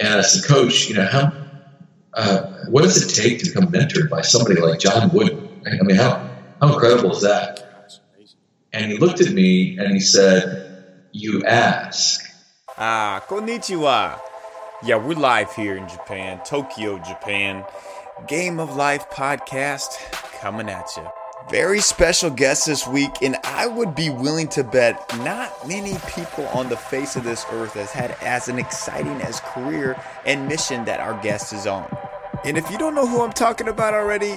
and I said, Coach, you know, how, uh, what does it take to become mentored by somebody like John Wooden? I mean, how, how incredible is that? And he looked at me and he said, You ask. Ah, konnichiwa. Yeah, we're live here in Japan, Tokyo, Japan. Game of Life podcast coming at you. Very special guest this week, and I would be willing to bet not many people on the face of this earth has had as an exciting as career and mission that our guest is on. And if you don't know who I'm talking about already,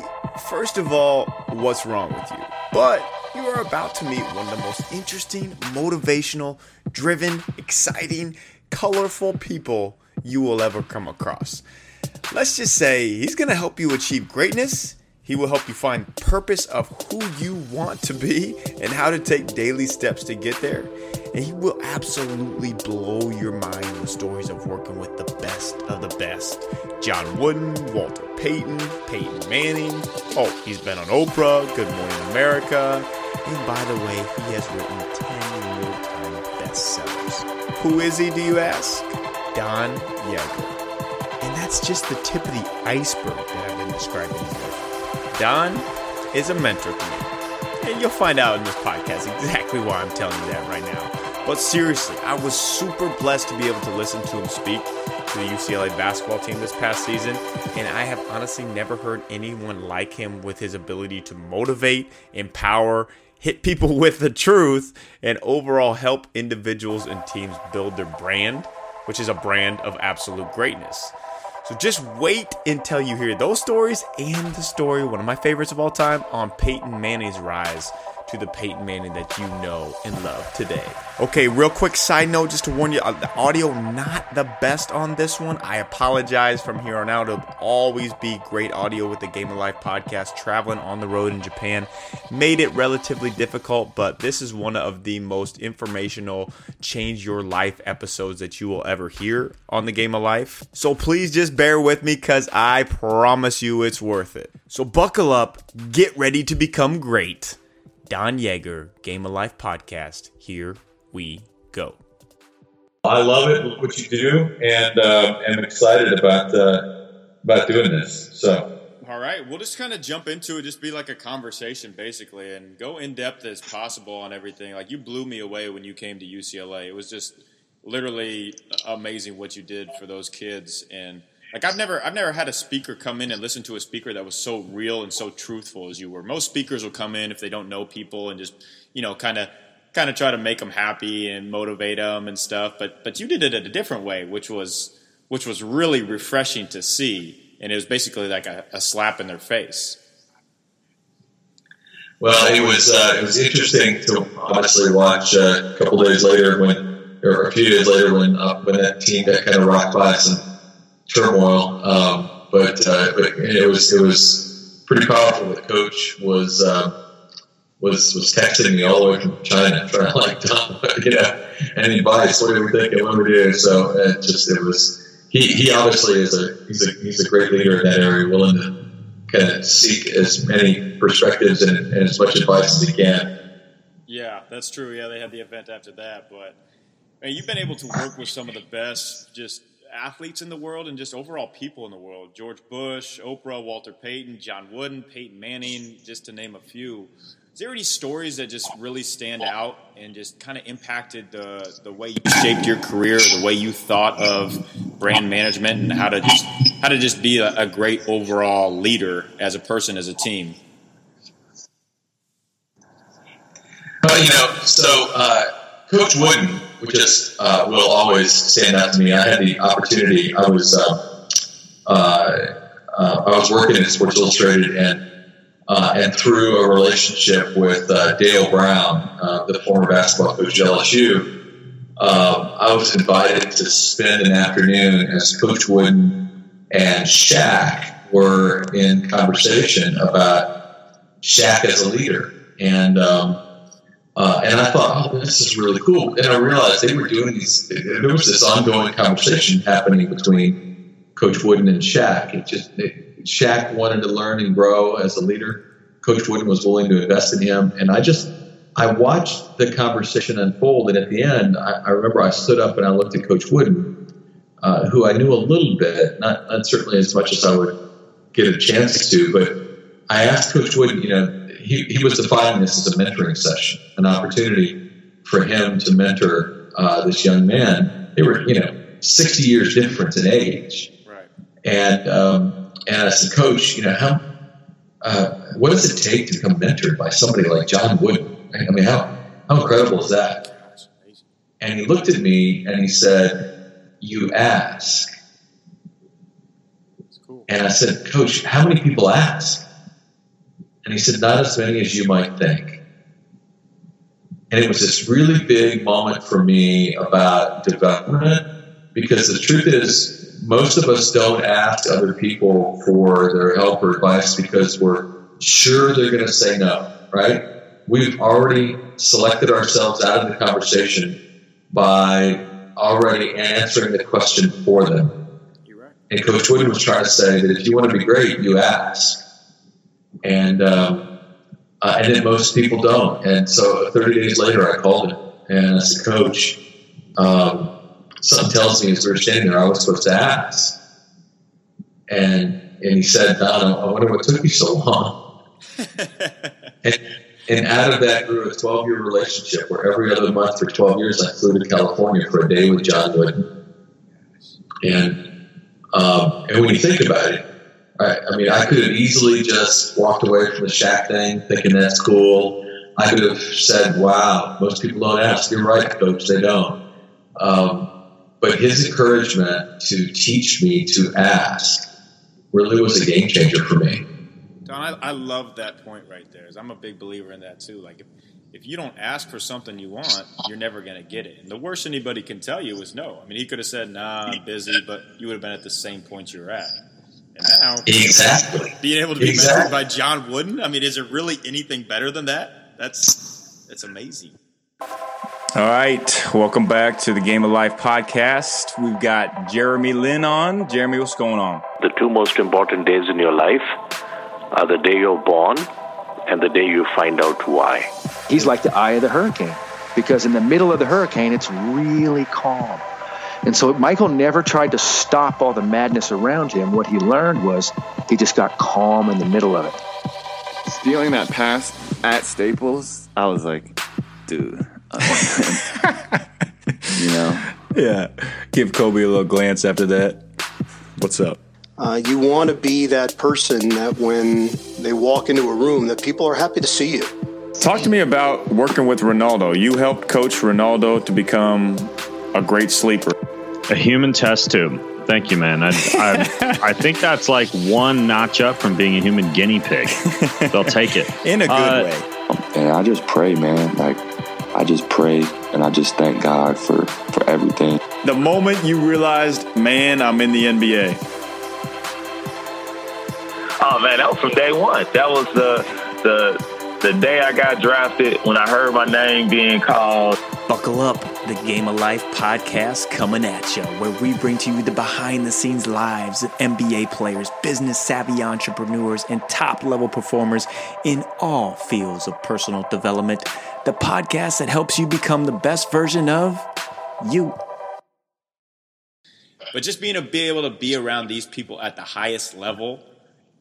first of all, what's wrong with you? But you are about to meet one of the most interesting, motivational, driven, exciting, colorful people you will ever come across. Let's just say he's going to help you achieve greatness he will help you find purpose of who you want to be and how to take daily steps to get there. And he will absolutely blow your mind with stories of working with the best of the best. John Wooden, Walter Payton, Peyton Manning. Oh, he's been on Oprah, Good Morning America. And by the way, he has written 10 New York Times bestsellers. Who is he, do you ask? Don Yaeger. And that's just the tip of the iceberg that I've been describing you. Don is a mentor to me. And you'll find out in this podcast exactly why I'm telling you that right now. But seriously, I was super blessed to be able to listen to him speak to the UCLA basketball team this past season. And I have honestly never heard anyone like him with his ability to motivate, empower, hit people with the truth, and overall help individuals and teams build their brand, which is a brand of absolute greatness. So just wait until you hear those stories and the story, one of my favorites of all time, on Peyton Manning's rise to the Peyton Manning that you know and love today. Okay, real quick side note just to warn you uh, the audio not the best on this one. I apologize from here on out. It'll always be great audio with the Game of Life podcast. Traveling on the road in Japan made it relatively difficult, but this is one of the most informational, change your life episodes that you will ever hear on the Game of Life. So please just bear with me because I promise you it's worth it. So buckle up, get ready to become great Don Yaeger, Game of Life podcast. Here we go. I love it, what you do, and uh, am excited about uh, about doing this. So. All right, we'll just kind of jump into it, just be like a conversation basically, and go in depth as possible on everything. Like you blew me away when you came to UCLA. It was just literally amazing what you did for those kids, and like I've never I've never had a speaker come in and listen to a speaker that was so real and so truthful as you were. Most speakers will come in if they don't know people and just you know kind of kind of try to make them happy and motivate them and stuff. But but you did it a different way, which was which was really refreshing to see, and it was basically like a, a slap in their face. Well, it was uh, it was interesting to honestly watch uh, a couple days later when, or a few days later when uh, when that team got kind of rocked some turmoil. Um, but, uh, but it was it was pretty powerful. The coach was uh, was was texting me all the way from China, trying to like, you know, any advice? What do we think? What do we do? So it just it was. He, he obviously is a he's a he's a great leader in that area, willing to kind of seek as many perspectives and, and as much advice as he can. Yeah, that's true. Yeah, they had the event after that, but I mean, you've been able to work with some of the best, just athletes in the world and just overall people in the world. George Bush, Oprah, Walter Payton, John Wooden, Peyton Manning, just to name a few. Is there any stories that just really stand out and just kind of impacted the, the way you shaped your career, the way you thought of brand management, and how to just how to just be a, a great overall leader as a person, as a team? Well, you know, so uh, Coach Wooden just uh, will always stand out to me. I had the opportunity. I was uh, uh, uh I was working at Sports Illustrated, and uh, and through a relationship with uh, Dale Brown, the former basketball coach at LSU, um, I was invited to spend an afternoon as Coach Wooden and Shaq were in conversation about Shaq as a leader, and um, uh, and I thought, oh, this is really cool. And I realized they were doing these, there was this ongoing conversation happening between Coach Wooden and Shaq. It just, it, Shaq wanted to learn and grow as a leader. Coach Wooden was willing to invest in him. And I just, I watched the conversation unfold. And at the end, I, I remember I stood up and I looked at Coach Wooden uh, who I knew a little bit, not, not certainly as much as I would get a chance to, but I asked Coach Wooden, you know, he, he was defining this as a mentoring session, an opportunity for him to mentor uh, this young man. They were, you know, 60 years difference in age. Right. And, um, and I said, Coach, you know, how, uh, what does it take to become mentored by somebody like John Wooden? I mean, how, how incredible is that? And he looked at me and he said, You ask. Cool. And I said, Coach, how many people ask? And he said, Not as many as you might think. And it was this really big moment for me about development because the truth is, most of us don't ask other people for their help or advice because we're sure they're going to say no, right? We've already selected ourselves out of the conversation by already answering the question for them. You're right. And Coach Wooden was trying to say that if you want to be great, you ask. And um, uh, and then most people don't. And so 30 days later, I called him and I said, Coach, um, something tells me as we were standing there, I was supposed to ask. And and he said, Don, I wonder what took you so long. and, and out of that grew a 12 year relationship where every other month for 12 years I flew to California for a day with John Wooden. And um, and when you think about it, I, I mean, I could have easily just walked away from the Shaq thing, thinking that's cool. I could have said, "Wow, most people don't ask." You're right, folks; they don't. Um, but his encouragement to teach me to ask really was a game changer for me. Don, I, I love that point right there. I'm a big believer in that too. Like if, if you don't ask for something you want, you're never going to get it. And the worst anybody can tell you is no. I mean, he could have said, "Nah, I'm busy," but you would have been at the same point you're at. And now, Exactly. being able to be Exactly. mentored by John Wooden, I mean, is there really anything better than that? That's that's amazing. All right, welcome back to the Game of Life podcast. We've got Jeremy Lin on. Jeremy, what's going on? The two most important days in your life are the day you're born and the day you find out why. He's like the eye of the hurricane because in the middle of the hurricane, it's really calm. And so Michael never tried to stop all the madness around him. What he learned was he just got calm in the middle of it. stealing that pass at Staples, I was like, dude, you know, Yeah, give Kobe a little glance after that. What's up? Uh, you want to be that person that when they walk into a room that people are happy to see you. Talk to me about working with Ronaldo. You helped coach Ronaldo to become a great sleeper. A human test tube. Thank you, man. I, I, I think that's like one notch up from being a human guinea pig. They'll take it. In a good Uh, way. And I just pray, man. Like I just pray and I just thank God for for everything. The moment you realized, man, I'm in the NBA. Oh man, that was from day one. That was the the the day I got drafted when I heard my name being called. Buckle up, the Game of Life podcast coming at you, where we bring to you the behind the scenes lives of NBA players, business savvy entrepreneurs, and top level performers in all fields of personal development. The podcast that helps you become the best version of you. But just being a, be able to be around these people at the highest level,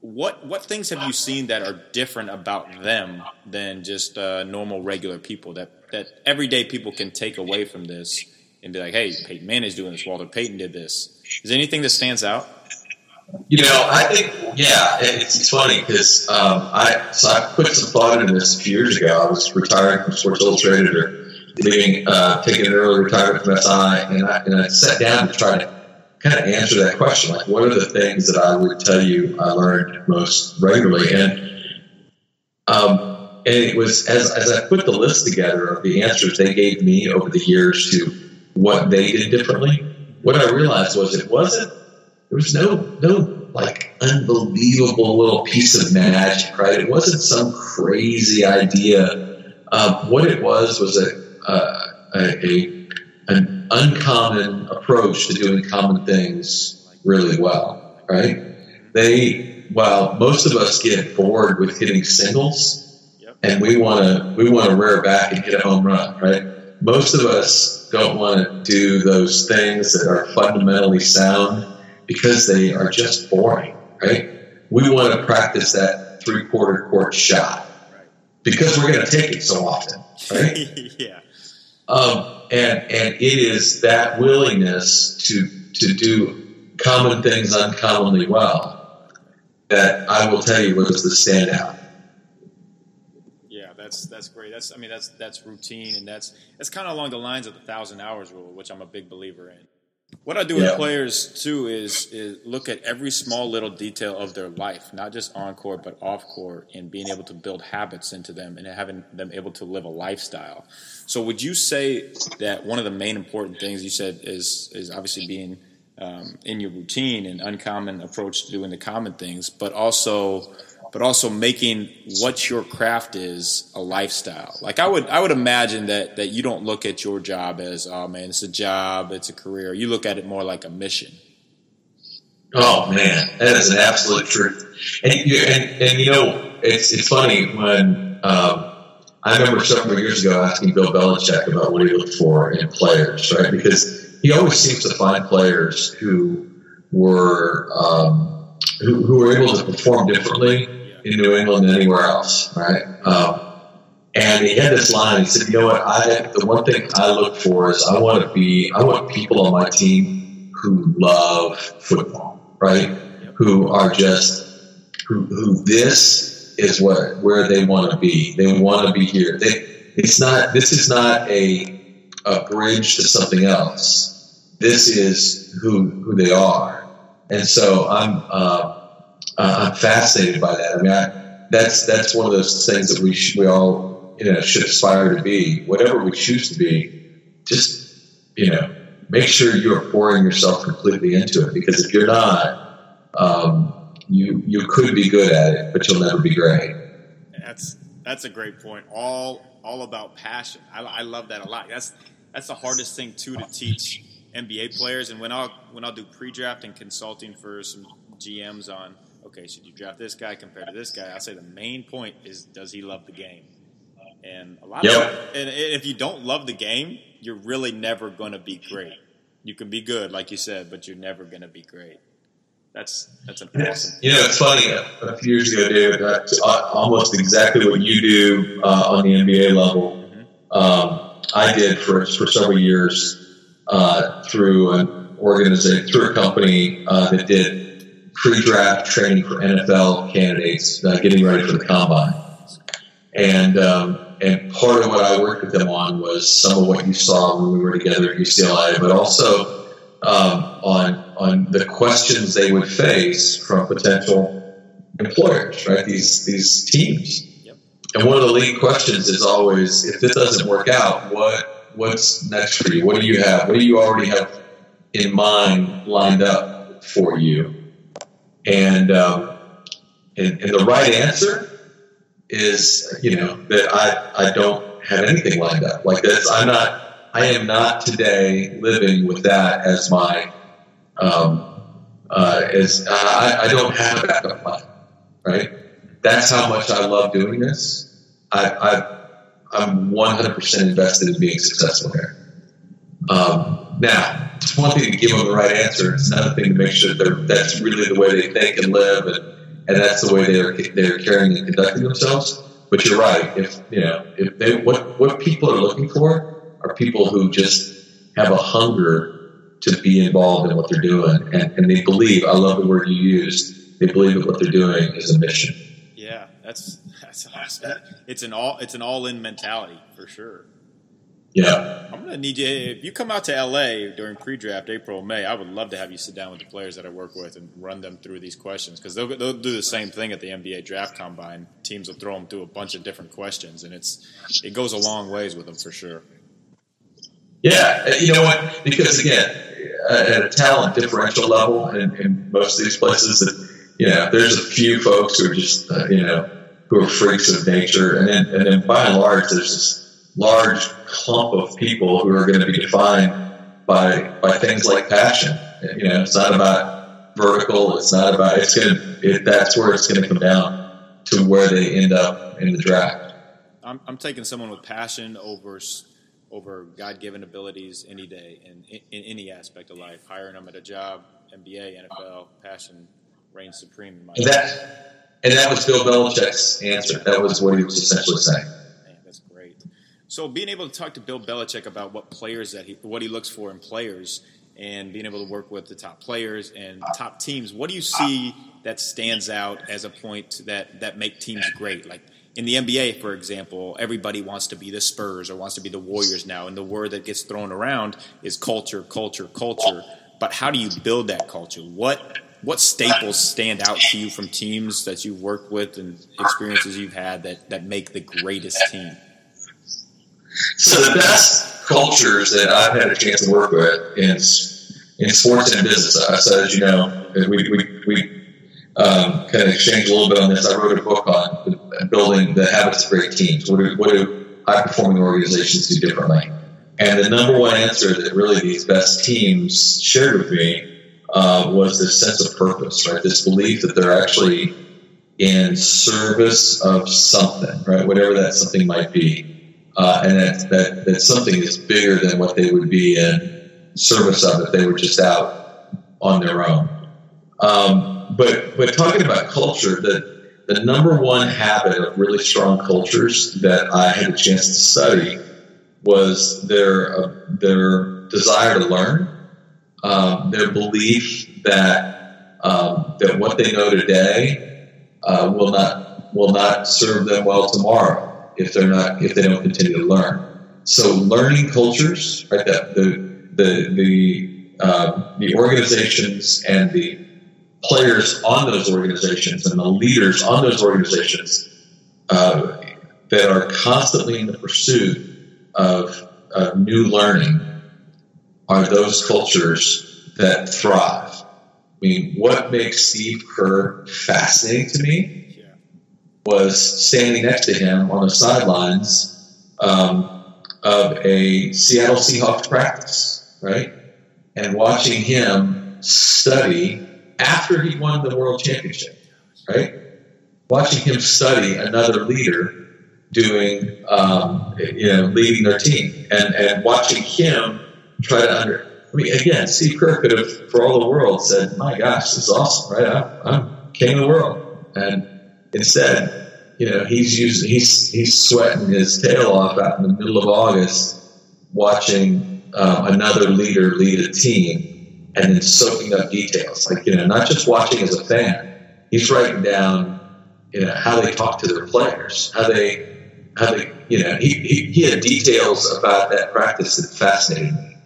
what what things have you seen that are different about them than just uh, normal regular people that that everyday people can take away from this and be like, hey, Peyton Manning's doing this, Walter Payton did this. Is there anything that stands out? You know, I think, yeah, it- it's, it's funny because um, I so I put some thought into this a few years ago. I was retiring from Sports Illustrated or leaving, uh, taking an early retirement from SI, and I, and I sat down to try to kind of answer that question. Like, what are the things that I would tell you I learned most regularly? And um, and it was as, as I put the list together of the answers they gave me over the years to what they did differently, what I realized was it wasn't there was no no like unbelievable little piece of magic, right? It wasn't some crazy idea. Um, what it was was a, a, a, a an uncommon approach to doing common things really well, right? They while most of us get bored with hitting singles, and we want to we want to rear back and hit a home run, right? most of us don't want to do those things that are fundamentally sound because they are just boring, right? We want to practice that three quarter court shot because we're going to take it so often, right? yeah. Um, and and it is that willingness to to do common things uncommonly well that I will tell you was the standout. Yeah, that's that's great. That's I mean that's that's routine and that's that's kind of along the lines of the thousand hours rule, which I'm a big believer in. What I do Yeah. with players too is is look at every small little detail of their life, not just on court but off court, and being able to build habits into them and having them able to live a lifestyle. So, would you say that one of the main important things you said is is obviously being um, in your routine and uncommon approach to doing the common things, but also but also making what your craft is a lifestyle. Like I would I would imagine that that you don't look at your job as oh man it's a job it's a career. You look at it more like a mission. Oh man, that is an absolute truth. And you, and, and you know, it's it's funny when um, I remember several years ago asking Bill Belichick about what he looked for in players, right? Because he always seems to find players who were um, who, who were able to perform differently in New England than anywhere else, right? Um, and he had this line. He said, "You know what? I the one thing I look for is I want to be I want people on my team who love football, right? Who are just who, who this is what where they want to be. They want to be here. They, it's not. This is not a a bridge to something else. This is who who they are. And so I'm uh, uh, I'm fascinated by that. I mean, I, that's that's one of those things that we should, we all you know should aspire to be. Whatever we choose to be, just you know, make sure you are pouring yourself completely into it. Because if you're not, um, you you could be good at it, but you'll never be great. That's that's a great point. All all about passion. I, I love that a lot. That's that's the hardest thing too to teach NBA players. And when I'll when I'll do pre-draft and consulting for some GMs on okay, should you draft this guy compared to this guy? I say the main point is does he love the game? And a lot Yep. of and if you don't love the game, you're really never going to be great. You can be good, like you said, but you're never going to be great. That's that's an awesome. You know, it's funny. A few years ago, David, that's uh, almost exactly what you do uh, on the NBA level. Um, I did for for several years uh, through an organization, through a company uh, that did pre-draft training for NFL candidates uh, getting ready for the combine. And um, and part of what I worked with them on was some of what you saw when we were together at UCLA, but also um, on on the questions they would face from potential employers, right? These these teams. And one of the lead questions is always, if this doesn't work out, what what's next for you? What do you have? What do you already have in mind lined up for you? And um, and, and the right answer is, you know, that I I don't have anything lined up like this. I'm not. I am not today living with that as my um, uh, as I, I don't have a backup plan, right? That's how much I love doing this. I, I I'm 100% invested in being successful here. Um, now, it's one thing to give them the right answer. It's another thing to make sure that that's really the way they think and live, and, and that's the way they're they're carrying and conducting themselves. But you're right. If you know, if they what what people are looking for are people who just have a hunger to be involved in what they're doing, and, and they believe. I love the word you used. They believe that what they're doing is a mission. Yeah, that's that's awesome. It's an all it's an all in mentality for sure. Yeah. I'm gonna need you if you come out to LA during pre-draft April May. I would love to have you sit down with the players that I work with and run them through these questions because they'll they'll do the same thing at the NBA draft combine. Teams will throw them through a bunch of different questions, and it's it goes a long ways with them for sure. Yeah, uh, you know what? Because again, uh, at a talent differential level, in, in most of these places, that you know, there's a few folks who are just uh, you know who are freaks of nature, and then and then by and large, there's this large clump of people who are going to be defined by by things like passion. You know, it's not about vertical. It's not about. It's going to. It, that's where it's going to come down to where they end up in the draft. I'm, I'm taking someone with passion over over God given abilities any day in, in, in, any aspect of life. Hiring them at a job, NBA, NFL, passion reigns supreme. In my and that, and that was Bill Belichick's answer. That was what he was essentially saying. So being able to talk to Bill Belichick about what players that he, what he looks for in players, and being able to work with the top players and top teams, what do you see that stands out as a point that that make teams great? Like in the NBA, for example, everybody wants to be the Spurs or wants to be the Warriors now, and the word that gets thrown around is culture, culture, culture. But how do you build that culture? What what staples stand out to you from teams that you've worked with and experiences you've had that, that make the greatest team? So the best cultures that I've had a chance to work with in in sports and business. I so as you know, we we, we um, kind of exchange a little bit on this. I wrote a book on building the habits of great teams. What do, what do high performing organizations do differently? And the number one answer that really these best teams shared with me uh, was this sense of purpose, right? This belief that they're actually in service of something, right? Whatever that something might be. Uh, and that, that, that something is bigger than what they would be in service of if they were just out on their own. Um, but but talking about culture, the the number one habit of really strong cultures that I had a chance to study was their uh, their desire to learn, um, their belief that um, that what they know today uh, will not will not serve them well tomorrow if they're not if they don't continue to learn. So learning cultures, right? That the the the uh, the organizations and the players on those organizations and the leaders on those organizations uh, that are constantly in the pursuit of, of new learning are those cultures that thrive. I mean, what makes Steve Kerr fascinating to me was standing next to him on the sidelines um, of a Seattle Seahawks practice, right? And watching him study after he won the world championship, right? Watching him study another leader doing, um, you know, leading their team, and and watching him try to under. I mean, again, Steve Kerr could have, for all the world, said, "My gosh, this is awesome, right? I'm, I'm king of the world," and instead, you know, he's using he's he's sweating his tail off out in the middle of August, watching um, another leader lead a team and then soaking up details. Like, you know, not just watching as a fan, he's writing down, you know, how they talk to their players, how they, how they, you know, he, he, he had details about that practice that fascinated me.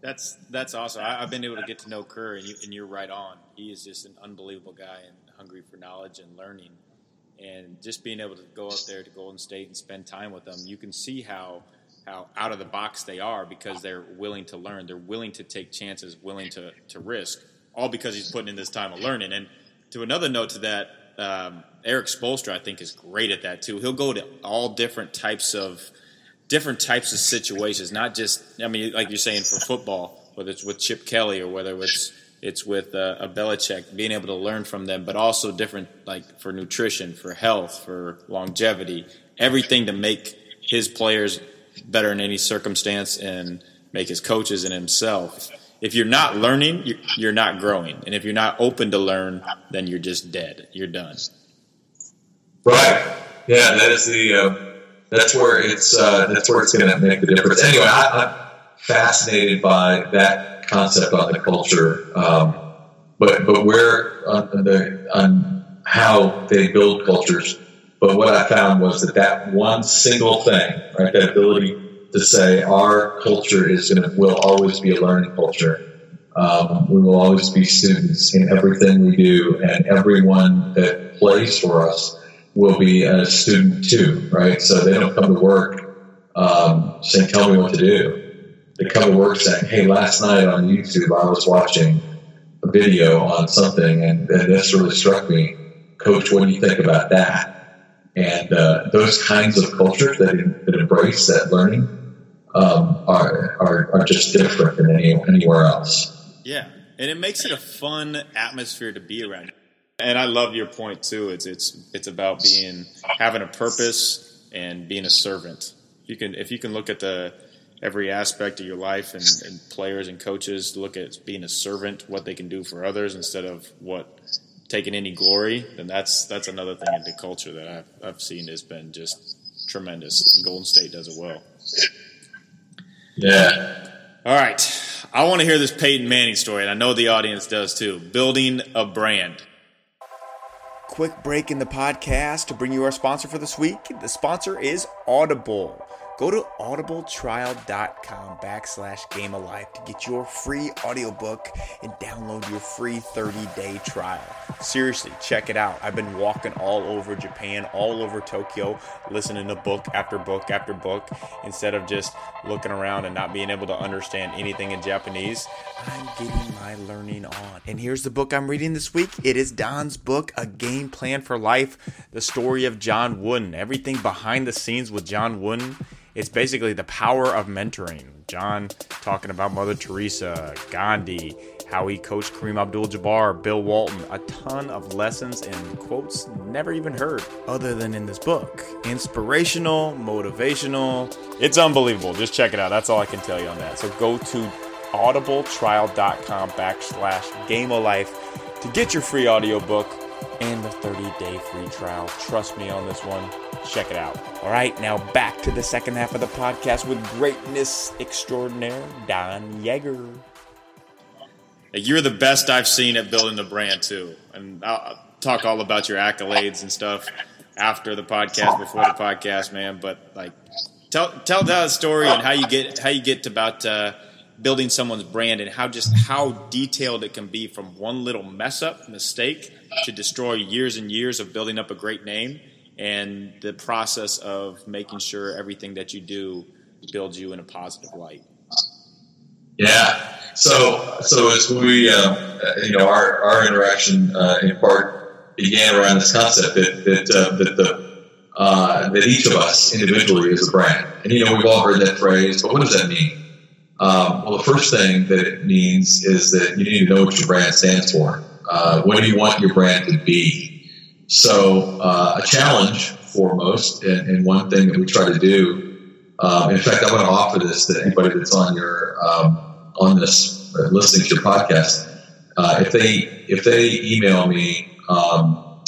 That's that's awesome. I, have been able to get to know Kerr, and, you, are right on. He is just an unbelievable guy and hungry for knowledge and learning. And just being able to go up there to Golden State and spend time with them, you can see how – how out of the box they are because they're willing to learn. They're willing to take chances, willing to, to risk, all because he's putting in this time of learning. And to another note to that, um, Erik Spoelstra, I think, is great at that too. He'll go to all different types of different types of situations, not just I mean, like you're saying for football, whether it's with Chip Kelly or whether it's it's with uh, a Belichick, being able to learn from them, but also different like for nutrition, for health, for longevity, everything to make his players better in any circumstance and make his coaches and himself. If you're not learning, you're not growing, and if you're not open to learn, then you're just dead. You're done. Right. Yeah, that is the. Uh, that's where it's. Uh, that's where it's going to make the difference. Anyway, I, am fascinated by that concept on the culture, um, but but where on the on how they build cultures but what I found was that that one single thing, right, that ability to say our culture is going to will always be a learning culture. Um, we will always be students in everything we do, and everyone that plays for us will be a student too, right? So they don't come to work um, saying, "Tell me what to do." They come to work saying, "Hey, last night on YouTube, I was watching a video on something, and, and this really struck me. Coach, what do you think about that?" And uh, those kinds of cultures that, that embrace that learning um, are, are, are just different than any, anywhere else. Yeah, and it makes it a fun atmosphere to be around. And I love your point too. It's it's it's about being having a purpose and being a servant. you can if you can look at the every aspect of your life and, and players and coaches look at being a servant, what they can do for others instead of what taking any glory, then that's that's another thing in the culture that I've, I've seen has been just tremendous. And Golden State does it well. Yeah. All right. I want to hear this Peyton Manning story, and I know the audience does too. Building a brand. Quick break in the podcast to bring you our sponsor for this week. The sponsor is Audible. Go to audibletrial.com backslash game of life to get your free audiobook and download your free 30-day trial. Seriously, check it out. I've been walking all over Japan, all over Tokyo, listening to book after book after book. Instead of just looking around and not being able to understand anything in Japanese, I'm getting my learning on. And here's the book I'm reading this week. It is Don's book, A Game Plan for Life, the story of John Wooden. Everything behind the scenes with John Wooden it's basically the power of mentoring. John talking about Mother Teresa, Gandhi, how he coached Kareem Abdul Jabbar, Bill Walton, a ton of lessons and quotes never even heard other than in this book. Inspirational, motivational. It's unbelievable. Just check it out. That's all I can tell you on that. So go to audibletrial.com backslash game of life to get your free audiobook and the 30 day free trial. Trust me on this one. Check it out. All right, now back to the second half of the podcast with greatness extraordinaire, Don Yaeger. You're the best I've seen at building the brand, too. And I'll talk all about your accolades and stuff after the podcast, before the podcast, man. But like, tell tell that story and how you get how you get to about uh, building someone's brand and how just how detailed it can be from one little mess up mistake to destroy years and years of building up a great name and the process of making sure everything that you do builds you in a positive light. Yeah. So, so as we, um, you know, our, our interaction uh, in part began around this concept that that uh, that the uh, that each of us individually is a brand, and you know, we've all heard that phrase, but what does that mean? Um, well, the first thing that it means is that you need to know what your brand stands for. Uh, what do you want your brand to be? So, uh, a challenge foremost, and, and, one thing that we try to do. Um, in fact, I want to offer this to anybody that's on your um, on this uh, listening to your podcast. Uh, if they if they email me um,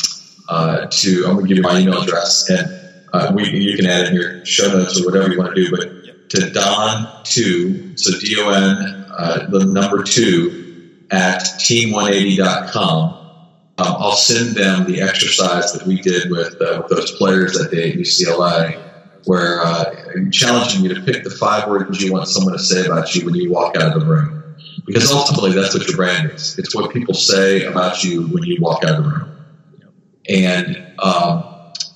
uh, to, I'm going to give you my email address, and we you can add it in your show notes or whatever you want to do, but to Don two, so D O N, the number two at team180.com. Um, I'll send them the exercise that we did with, uh, with those players that day at UCLA, where uh, challenging you to pick the five words you want someone to say about you when you walk out of the room. Because ultimately, that's what your brand is. It's what people say about you when you walk out of the room. And um,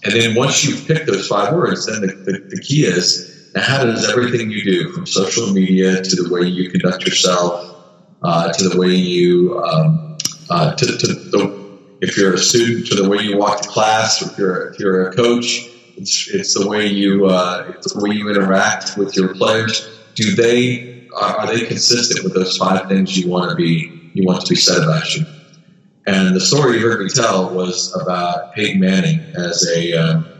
and then once you've picked those five words, then the, the, the key is now how does everything you do, from social media to the way you conduct yourself, uh, to the way you um, uh, to, to the if you're a student to the way you walk to class, or if you're if you're a coach, it's, it's the way you uh, it's the way you interact with your players. Do they are they consistent with those five things you want to be you want to be said about you? And the story you heard me tell was about Peyton Manning as a um,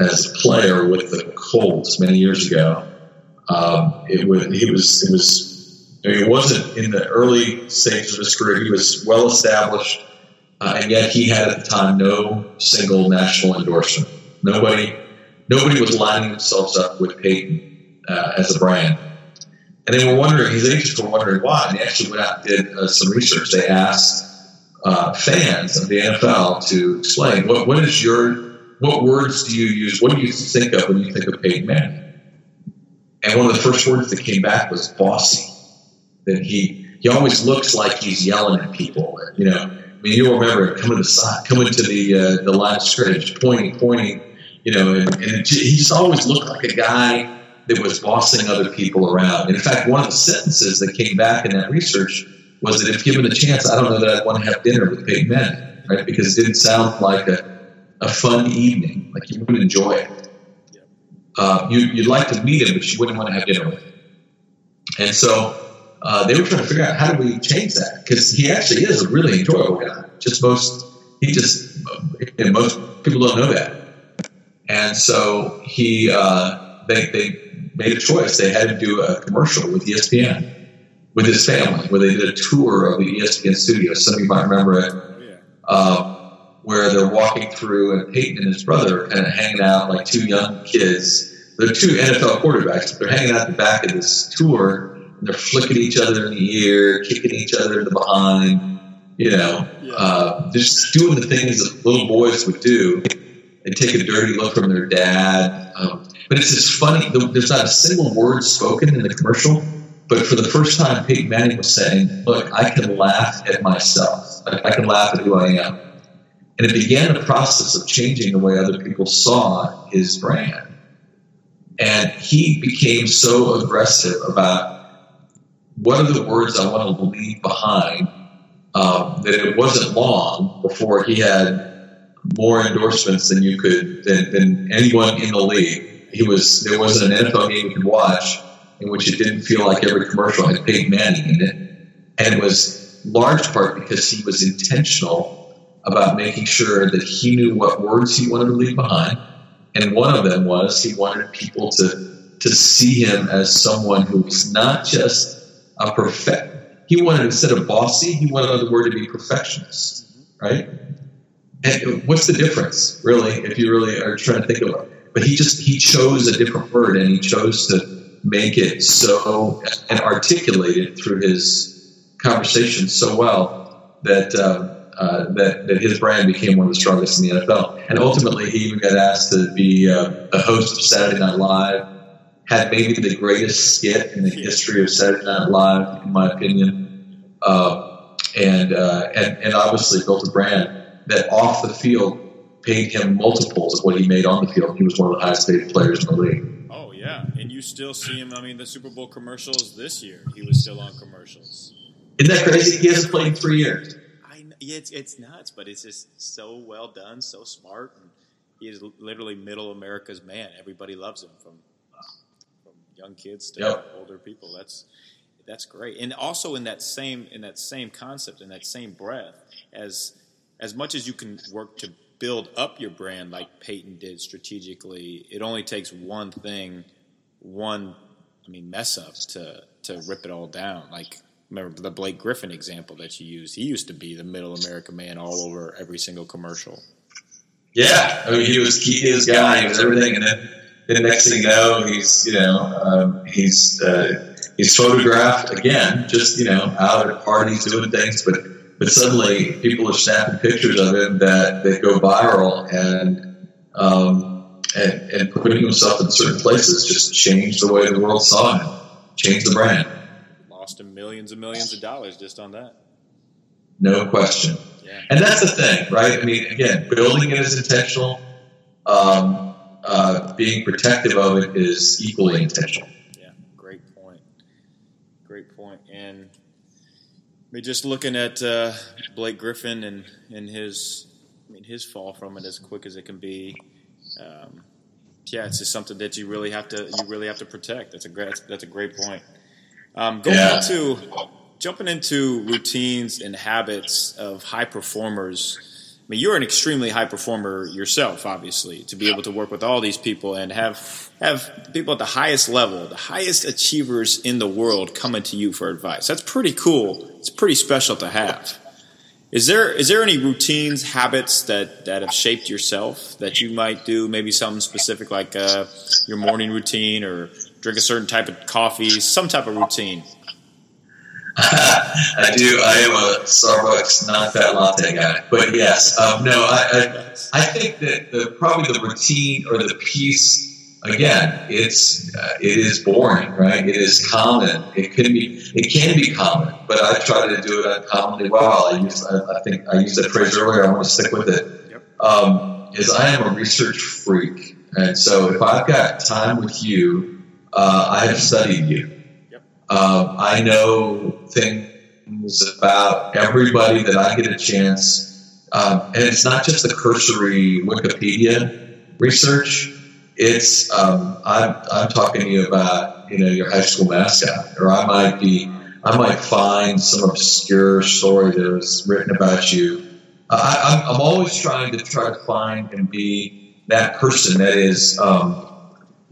as a player with the Colts many years ago. Um, it was he was it was I mean, he wasn't in the early stages of his career. He was well established, uh, and yet he had at the time no single national endorsement. Nobody, nobody was lining themselves up with Peyton uh, as a brand. And they were wondering, his agents were wondering why. And they actually went out and did uh, some research. They asked uh, fans of the NFL to explain what, what is your, what words do you use? What do you think of when you think of Peyton Manning? And one of the first words that came back was bossy that he he always looks like he's yelling at people. You know, I mean, you'll remember coming to coming to the uh, the line of scrimmage, pointing, pointing. You know, and, and he just always looked like a guy that was bossing other people around. And in fact, one of the sentences that came back in that research was that if given the chance, I don't know that I'd want to have dinner with Peyton Manning, right? Because it didn't sound like a, a fun evening, like you wouldn't enjoy it. Uh, you, would like to meet him, but you wouldn't want to have dinner with him. And so uh, they were trying to figure out how do we change that because he actually is a really enjoyable guy. Just most he just most people don't know that, and so he uh, they they made a choice. They had to do a commercial with ESPN with his family, where they did a tour of the ESPN studio. Some of you might remember it, um, where they're walking through, and Peyton and his brother are kind of hanging out like two young kids. They're two NFL quarterbacks. They're hanging out the back of this tour, and they're flicking each other in the ear, kicking each other in the behind. You know, uh, just doing the things that little boys would do. They take a dirty look from their dad. Um, but it's just funny. There's not a single word spoken in the commercial but for the first time, Peyton Manning was saying, Look, I can laugh at myself. I, can laugh at who I am. And it began a process of changing the way other people saw his brand. And he became so aggressive about what are the words I want to leave behind um, that it wasn't long before he had more endorsements than you could than, than anyone in the league. He was there wasn't an NFL game you could watch in which it didn't feel like every commercial had Peyton Manning in it. And it was large part because he was intentional about making sure that he knew what words he wanted to leave behind. And one of them was he wanted people to, to see him as someone who was not just a perfect. He wanted, instead of bossy, he wanted the word to be perfectionist, right? And what's the difference, really, if you really are trying to think about it? But he just, he chose a different word and he chose to, make it so and articulate it through his conversation so well that uh, uh, that that his brand became one of the strongest in the NFL. And ultimately, he even got asked to be uh, a host of Saturday Night Live. Had maybe the greatest skit in the history of Saturday Night Live, in my opinion, uh, and uh, and and obviously built a brand that off the field paid him multiples of what he made on the field. He was one of the highest paid players in the league Oh, yeah, and you still see him. I mean, the Super Bowl commercials this year, he was still on commercials. Isn't that crazy? He hasn't played in three years. It's it's nuts, but it's just so well done, so smart, and he is literally middle America's man. Everybody loves him from from young kids to yep. older people. That's that's great, and also in that same in that same concept, in that same breath, as as much as you can work to build up your brand like Peyton did strategically, it only takes one thing, one, I mean, mess up to to rip it all down. Like remember the Blake Griffin example that you used. He used to be the middle America man all over every single commercial. Yeah, I mean, he was key his guy. He was everything, and then the next thing you know, he's you know um, he's uh, he's photographed again, just you know out at parties doing things, but but suddenly people are snapping pictures of him that, that go viral and, um, and, and putting himself in certain places just changed the way the world saw him, changed the brand. Millions and millions of dollars just on that. No question. Yeah. And that's the thing, right? I mean, again, building it is intentional. Um, uh, being protective of it is equally intentional. Yeah, great point. Great point. And I mean, just looking at uh, Blake Griffin and, and his, I mean, his fall from it as quick as it can be. Um, yeah, it's just something that you really have to you really have to protect. That's a great that's, that's a great point. Um, going yeah. into jumping into routines and habits of high performers I mean, you're an extremely high performer yourself, obviously, to be able to work with all these people and have have people at the highest level, the highest achievers in the world coming to you for advice. That's pretty cool. It's pretty special to have. Is there is there any routines, habits that that have shaped yourself that you might do? Maybe something specific like uh, your morning routine or drink a certain type of coffee, some type of routine. I do. I am a Starbucks not that latte guy, but yes, um, no. I, I, I think that the probably the routine or the piece again, it's uh, it is boring, right? It is common. It can be it can be common, but I try to do it uncommonly well. I use I, I think I used that phrase earlier. I want to stick with it. Yep. Um, is I am a research freak, and so if I've got time with you, uh, I have studied you. Um, I know things about everybody that I get a chance, um, and it's not just the cursory Wikipedia research. It's um, I'm, I'm talking to you about you know your high school mascot, or I might be I might find some obscure story that was written about you. I, I'm, I'm always trying to try to find and be that person that is um,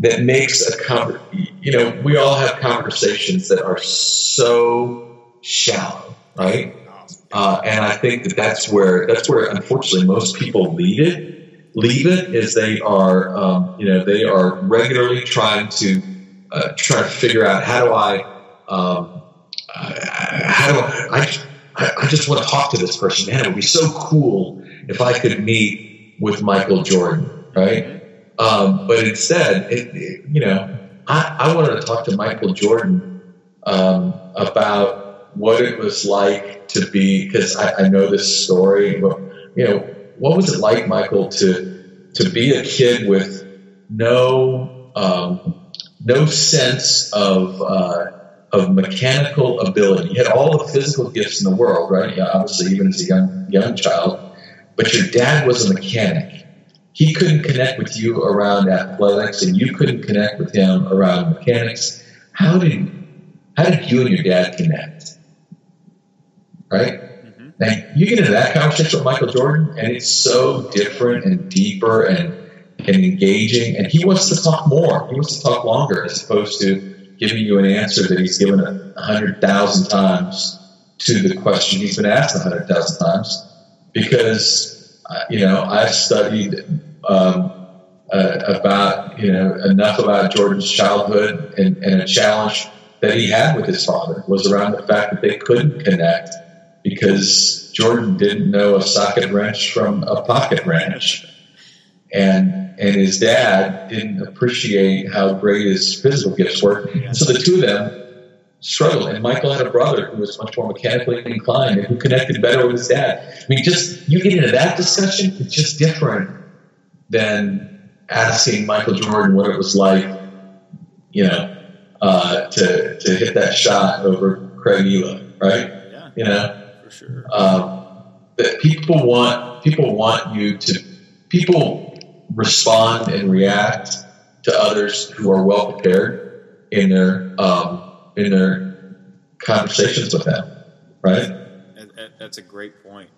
that makes a conver- you know we all have conversations that are so shallow right? Uh, and I think that that's where that's where unfortunately most people leave it leave it is they are um, you know they are regularly trying to uh, try to figure out how do I um, uh, how do I, I I just want to talk to this person. Man it would be so cool if I could meet with Michael Jordan right um, but instead, it, it, you know, I, I, wanted to talk to Michael Jordan um, about what it was like to be, because I, I, know this story. But, you know, what was it like, Michael, to to be a kid with no um, no sense of uh, of mechanical ability? You had all the physical gifts in the world, right? Yeah, obviously, even as a young young child, but your dad was a mechanic he couldn't connect with you around athletics, and you couldn't connect with him around mechanics. How did how did you and your dad connect? Right? Mm-hmm. Now you get into that conversation with Michael Jordan, and it's so different and deeper and and engaging. And he wants to talk more. He wants to talk longer, as opposed to giving you an answer that he's given a hundred thousand times to the question he's been asked a hundred thousand times. Because uh, you know I've studied um, uh, about you know enough about Jordan's childhood and, and, a challenge that he had with his father was around the fact that they couldn't connect because Jordan didn't know a socket wrench from a pocket wrench, and and his dad didn't appreciate how great his physical gifts were. So the two of them struggled. And Michael had a brother who was much more mechanically inclined and who connected better with his dad. I mean, just you get into that discussion, it's just different than asking Michael Jordan what it was like, you know, uh, to to hit that shot over Craig Ehlo, right? Yeah, you know, for sure. Um, that people want people want you to people respond and react to others who are well prepared in their um, in their conversations with them, right? That's a great point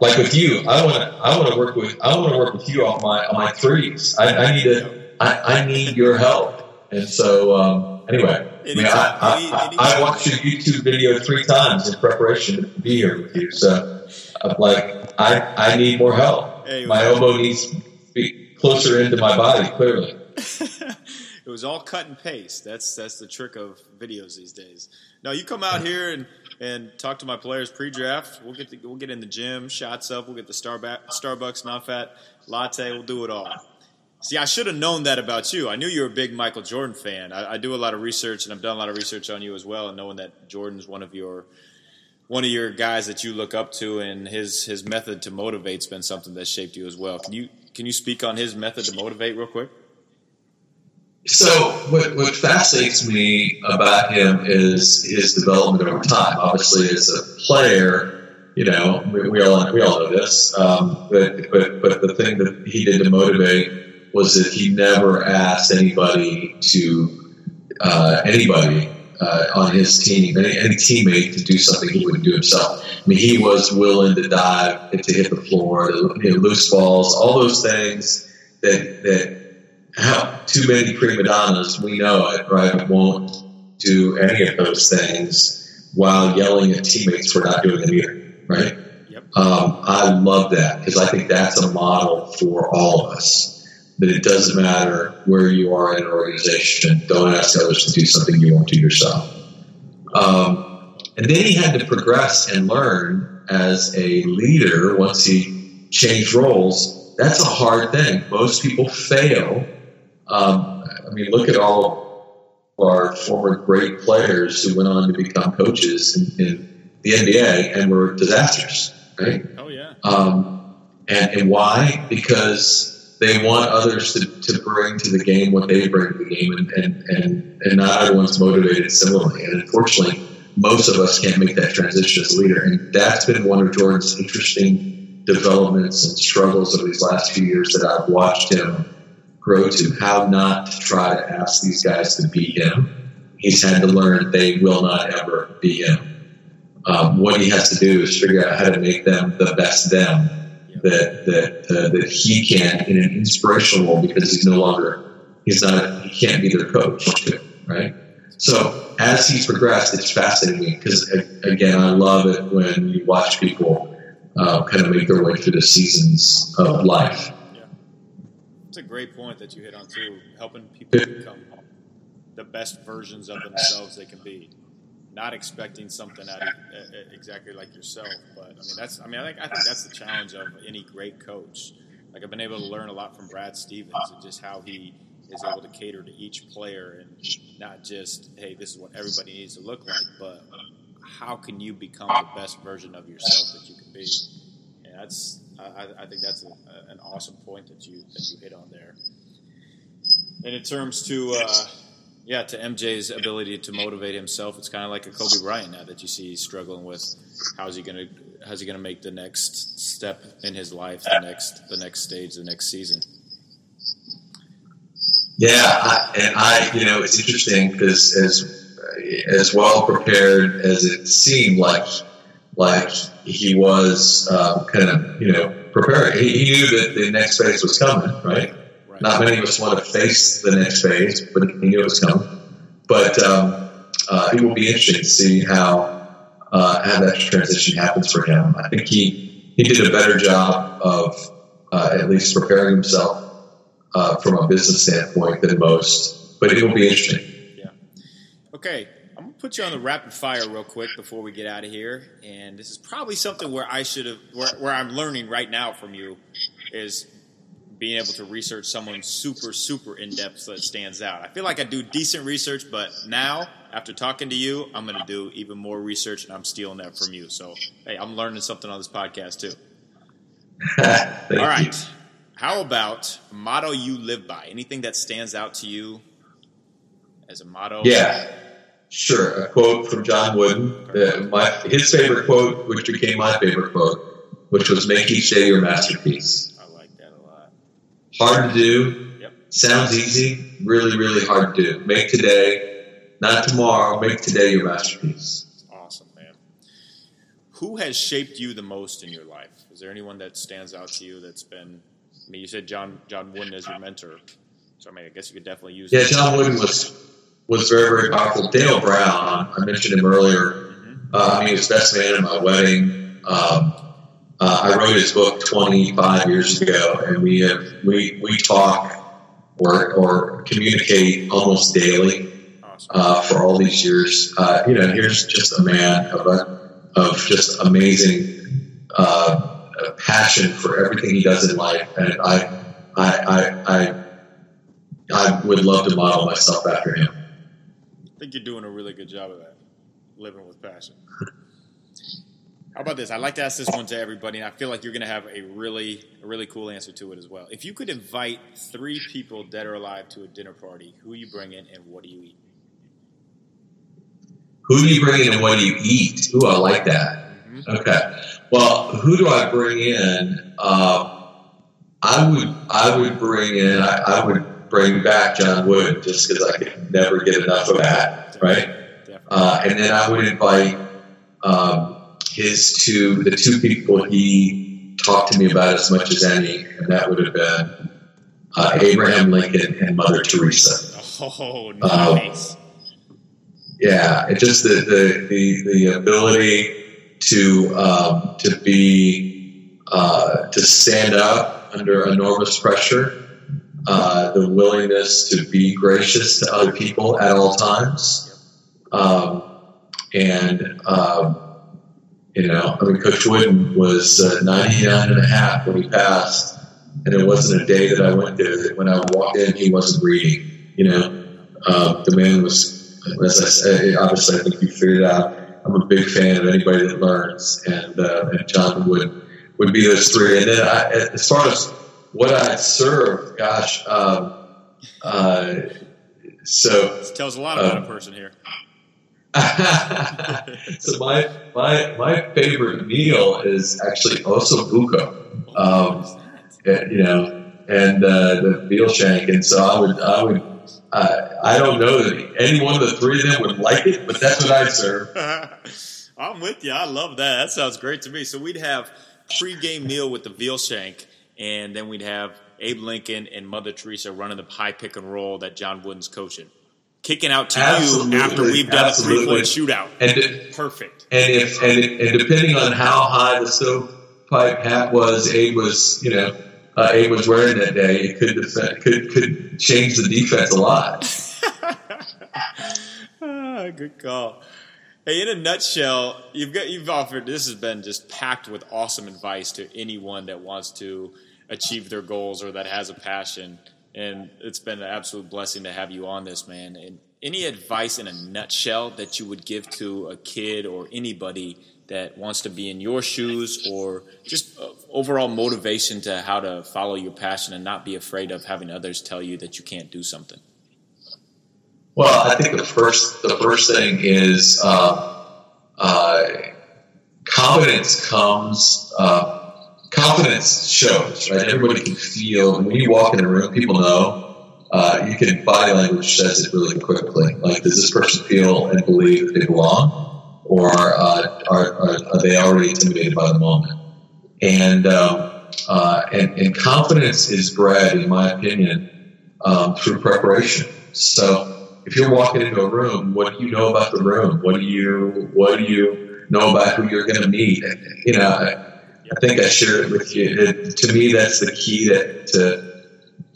like with you, I want to I want to work with I want to work with you on my on my threes. I, I need to I, I need your help. And so um, anyway, I, mean, I, I, I, watched your YouTube video three times in preparation to be here with you. So I'm like I I need more help. my elbow needs to be closer into my body. Clearly. it was all cut and paste. That's that's the trick of videos these days. Now you come out here and and talk to my players pre-draft. We'll get the, we'll get in the gym, shots up. We'll get the Starbucks Starbucks non-fat latte. We'll do it all. See, I should have known that about you. I knew you were a big Michael Jordan fan. I, I, do a lot of research, and I've done a lot of research on you as well. And knowing that Jordan's one of your one of your guys that you look up to, and his his method to motivate's been something that shaped you as well. Can you can you speak on his method to motivate real quick? So, what, what fascinates me about him is his development over time. Obviously, as a player, you know, we, we all we all know this. Um, but but but the thing that he did to motivate was that he never asked anybody to uh, anybody uh, on his team, any, any, teammate, to do something he wouldn't do himself. I mean, he was willing to dive, to hit the floor, to, you know, loose balls, all those things that that too many prima donnas, we know it, right, won't do any of those things while yelling at teammates for not doing them either, right? Yep. Um, I love that because I think that's a model for all of us. That it doesn't matter where you are in an organization, don't ask others to do something you won't do yourself. Um, and then he had to progress and learn as a leader once he changed roles. That's a hard thing. Most people fail um, I mean, look at all our former great players who went on to become coaches in, in the NBA and were disasters, right? Oh yeah. Um, and, and why? Because they want others to, to bring to the game what they bring to the game, and, and, and, and not everyone's motivated similarly. And unfortunately, most of us can't make that transition as a leader. And that's been one of Jordan's interesting developments and struggles of these last few years that I've watched him grow to how not to try to ask these guys to be him. He's had to learn they will not ever be him. Um, what he has to do is figure out how to make them the best them that that uh, that he can in an inspirational role because he's no longer he's not he can't be their coach, right? So as he's progressed, it's fascinating because again, I love it when you watch people uh, kind of make their way through the seasons of life. Great point that you hit on too, helping people become the best versions of themselves they can be. Not expecting something out of exactly like yourself, but I mean that's I mean I think, I think that's the challenge of any great coach. Like I've been able to learn a lot from Brad Stevens and just how he is able to cater to each player and not just hey this is what everybody needs to look like, but how can you become the best version of yourself that you can be? And that's I, I think that's a, a, an awesome point that you that you hit on there. And in terms to uh, yeah, to MJ's ability to motivate himself, it's kind of like a Kobe Bryant now that you see he's struggling with how's he gonna how's he gonna make the next step in his life, the next the next stage, the next season. Yeah, I, and I, you know, it's interesting because as as well prepared as it seemed like, like he was um, kind of, you know, preparing. He, he, knew that the next phase was coming, right? right? Not many of us want to face the next phase, but he knew it was coming. But um, uh, it will be interesting to see how uh, how that transition happens for him. I think he he did a better job of uh, at least preparing himself uh, from a business standpoint than most. But it will be interesting. Yeah. Okay. I'm gonna put you on the rapid fire real quick before we get out of here, and this is probably something where I should have, where, where I'm learning right now from you, is being able to research someone super, super in depth that stands out. I feel like I do decent research, but now after talking to you, I'm going to do even more research, and I'm stealing that from you. So, hey, I'm learning something on this podcast too. All right. You. How about motto you live by? Anything that stands out to you as a motto? Yeah, sure. A quote from John Wooden. Uh, my, his favorite quote, which became my favorite quote, which was "Make each day your masterpiece." I like that a lot. Hard to do. Yep. Sounds easy. Really, really hard to do. Make today, not tomorrow. Make today your masterpiece. Awesome, man. Who has shaped you the most in your life? Is there anyone that stands out to you that's been I mean, you said John John Wooden as your mentor, so I mean, I guess you could definitely use. Yeah, John Wooden was was very very powerful. Dale Brown, I mentioned him earlier. Mm-hmm. Uh, I mean, he was best man at my wedding. Um, uh, I wrote his book 25 years ago, and we have we we talk or or communicate almost daily uh, for all these years. Uh, you know, here's just a man of a, of just amazing uh, passion for everything he does in life, and I, I, I, I, I would love to model myself after him. I think you're doing a really good job of that, living with passion. How about this? I'd like to ask this one to everybody, and I feel like you're going to have a really, a really cool answer to it as well. If you could invite three people, dead or alive, to a dinner party, who you bring in, and what do you eat? Who do you bring in, and what do you eat? Ooh, I like that. Mm-hmm. Okay. Well, who do I bring in? Uh, I would I would bring in I, I would bring back John Wood just because I could never get enough of that, right? Uh, and then I would invite um, his two the two people he talked to me about as much as any, and that would have been uh, Abraham Lincoln and Mother Teresa. Oh, nice. Um, yeah, it just the, the the the ability to um, to be uh, to stand up under enormous pressure, uh, the willingness to be gracious to other people at all times, um, and um, you know, I mean, Coach Wooden was uh, 99 and a half when he passed, and it wasn't a day that I went there that when I walked in he wasn't reading. You know, uh, the man was, as I say, obviously I think you figured out I'm a big fan of anybody that learns, and, uh, and John would would be those three. And then I, as far as what I'd serve, gosh, um, uh, so this tells a lot about um, a person here. so my my my favorite meal is actually osso buco, um, and, you know, and uh, the veal shank, and so I would I would uh, I don't know that any one of the three of them would like it, but that's what I serve. I'm with you. I love that. That sounds great to me. So we'd have pre-game meal with the veal shank, and then we'd have Abe Lincoln and Mother Teresa running the high pick and roll that John Wooden's coaching. Kicking out to Absolutely, you after we've done absolutely. a three point shootout. And it- Perfect. And if and, and depending on how high the stovepipe hat was, Abe was you know uh, Abe was wearing that day, it could defend, could could change the defense a lot. Ah, good call. Hey, in a nutshell, you've got you've offered. This has been just packed with awesome advice to anyone that wants to achieve their goals or that has a passion. And it's been an absolute blessing to have you on this, man. And any advice in a nutshell that you would give to a kid or anybody that wants to be in your shoes, or just uh, overall motivation to how to follow your passion and not be afraid of having others tell you that you can't do something. Well, I think the first the first thing is uh, uh, confidence comes. Uh, confidence shows, right? Everybody can feel when you walk in a room. People know. Uh, you can body language says it really quickly. Like, does this person feel and believe that they belong, or uh, are, are, are they already intimidated by the moment? And um, uh, and, and confidence is bred, in my opinion, um, through preparation. So if you're walking into a room, what do you know about the room? What do you what do you know about who you're going to meet? You know, I, think I shared it with you. It, to me, that's the key that to.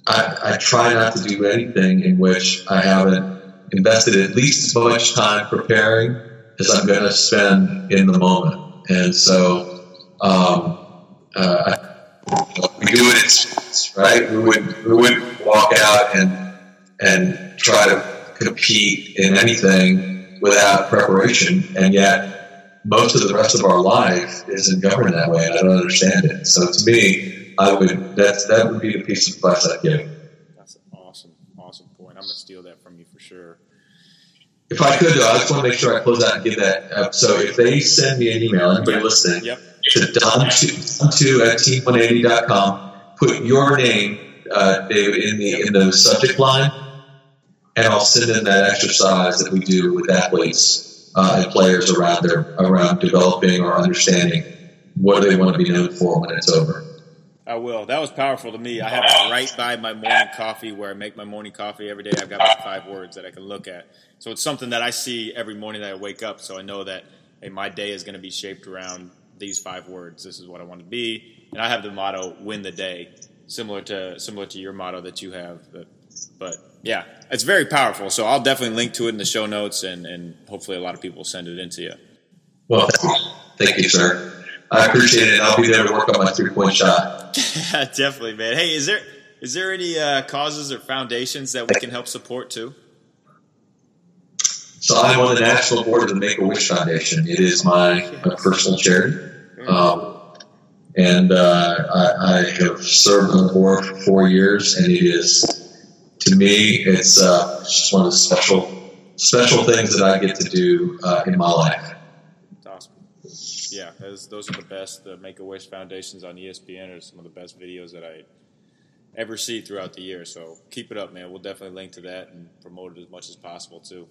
I, I try not to do anything in which I haven't invested at least as much time preparing as I'm going to spend in the moment. And so, um, uh, we do it in sports, right? We wouldn't we wouldn't walk out and and try to compete in anything without preparation, and yet most of the rest of our life isn't governed that way. and I don't understand it. So to me, I would that's that would be the piece of advice I'd give. That's an awesome, awesome point. I'm gonna steal that from you for sure. If I could, though, I just want to make sure I close out and give that. Up. So if they send me an email, anybody listening, Yep. to don2 at t180.com. Put your name, uh, David, in the in the subject line, and I'll send in that exercise that we do with athletes uh, and players around their around developing or understanding what they want to be known for when it's over. I will. That was powerful to me. I have it right by my morning coffee where I make my morning coffee every day. I've got my five words that I can look at. So it's something that I see every morning that I wake up. So I know that hey, my day is going to be shaped around these five words. This is what I want to be, and I have the motto "Win the day," similar to similar to your motto that you have. But, but yeah, it's very powerful. So I'll definitely link to it in the show notes, and and hopefully a lot of people will send it into you. Well, thank you, sir. I appreciate it. I'll be there to work on my three point shot. Definitely, man. Hey, is there is there any uh, causes or foundations that we can help support too? So I'm on the national board of the Make a Wish Foundation. It is my, my personal charity. Um, and uh, I, I have served on the board for four years, and it is, to me, it's uh, just one of the special special things that I get to do uh, in my life. Awesome. Yeah, those, are the best. The Make a Wish Foundations on ESPN are some of the best videos that I ever see throughout the year. So keep it up, man. We'll definitely link to that and promote it as much as possible too.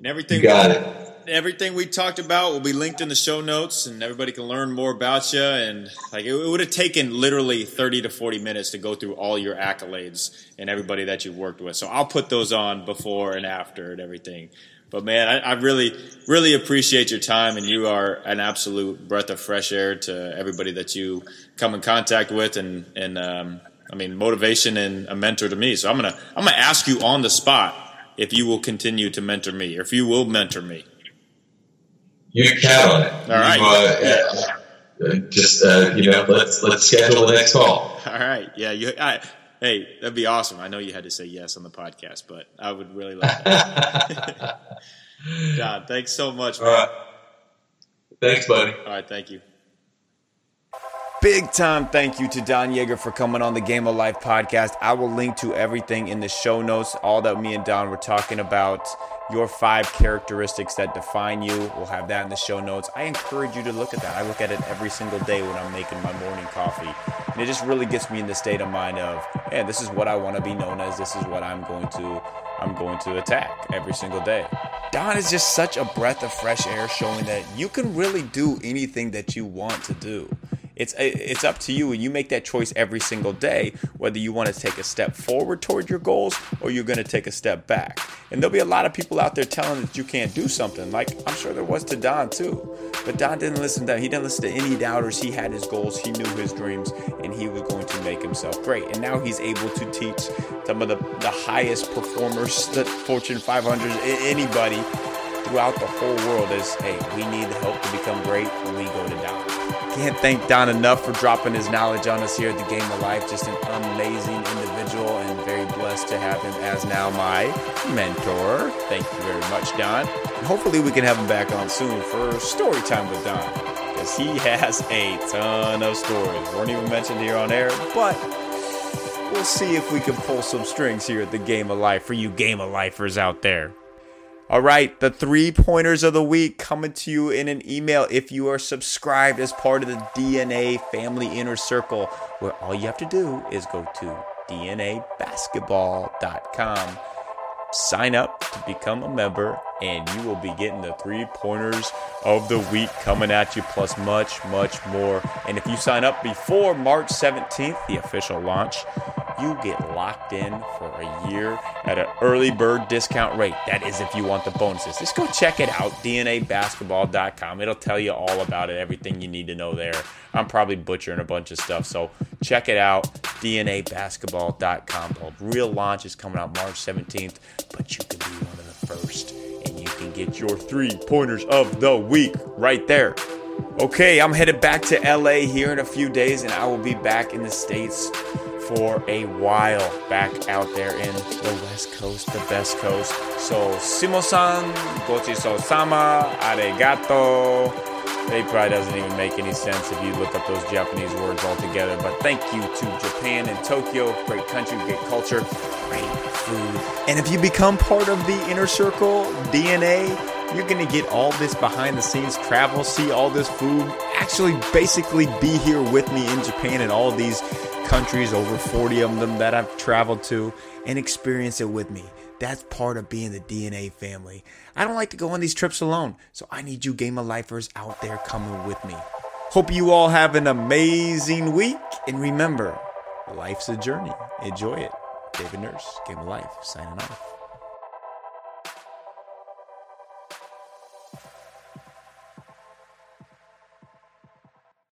And everything got it. everything we talked about will be linked in the show notes, and everybody can learn more about you. And like it, would have taken literally thirty to forty minutes to go through all your accolades and everybody that you've worked with. So I'll put those on before and after and everything. But man, I, I really, really appreciate your time, and you are an absolute breath of fresh air to everybody that you come in contact with, and and um, I mean motivation and a mentor to me. So I'm gonna I'm gonna ask you on the spot if you will continue to mentor me, or if you will mentor me. You can count on it. All right. You, uh, uh, just uh, you know, let's let's schedule the next call. All right. Yeah. You. I, hey, that'd be awesome. I know you had to say yes on the podcast, but I would really like that. Don, thanks so much, All man. right. Thanks, buddy. All right. Thank you. Big time thank you to Don Yaeger for coming on the Game of Life podcast. I will link to everything in the show notes, all that me and Don were talking about, your five characteristics that define you. We'll have that in the show notes. I encourage you to look at that. I look at it every single day when I'm making my morning coffee. And it just really gets me in the state of mind of, yeah, this is what I want to be known as. This is what I'm going to I'm going to attack every single day. Don is just such a breath of fresh air showing that you can really do anything that you want to do It's it's up to you, and you make that choice every single day whether you want to take a step forward toward your goals or you're going to take a step back. And there'll be a lot of people out there telling that you can't do something. Like I'm sure there was to Don too, but Don didn't listen to he didn't listen to any doubters. He had his goals, he knew his dreams, and he was going to make himself great. And now he's able to teach some of the, the highest performers, the Fortune 500, anybody throughout the whole world is, hey, we need help to become great. Can't thank Don enough for dropping his knowledge on us here at the Game of Life. Just an amazing individual and very blessed to have him as now my mentor. Thank you very much, Don. And hopefully we can have him back on soon for story time with Don. Because he has a ton of stories. Weren't even mentioned here on air, but we'll see if we can pull some strings here at the Game of Life for you Game of Lifers out there. All right, the three pointers of the week coming to you in an email if you are subscribed as part of the DNA Family Inner Circle, where all you have to do is go to dnabasketball.com, sign up to become a member, and you will be getting the three pointers of the week coming at you, plus much, much more. And if you sign up before March 17th, the official launch, you get locked in for a year at an early bird discount rate. That is if you want the bonuses. Just go check it out, dnabasketball.com. It'll tell you all about it, everything you need to know there. I'm probably butchering a bunch of stuff, so check it out, dnabasketball.com. The real launch is coming out March 17th, but you can be one of the first, and you can get your three pointers of the week right there. Okay, I'm headed back to LA here in a few days, and I will be back in the States for a while back out there in the West Coast, the best coast. So, Simo-san, gochiso-sama, arigato. It probably doesn't even make any sense if you look up those Japanese words altogether. But thank you to Japan and Tokyo. Great country, great culture, great food. And if you become part of the Inner Circle DNA, you're going to get all this behind the scenes travel, see all this food, actually basically be here with me in Japan and all these countries, over 40 of them that I've traveled to, and experience it with me. That's part of being the DNA family. I don't like to go on these trips alone, so I need you Game of Lifers out there coming with me. Hope you all have an amazing week, and remember, life's a journey. Enjoy it. David Nurse, Game of Life, signing off.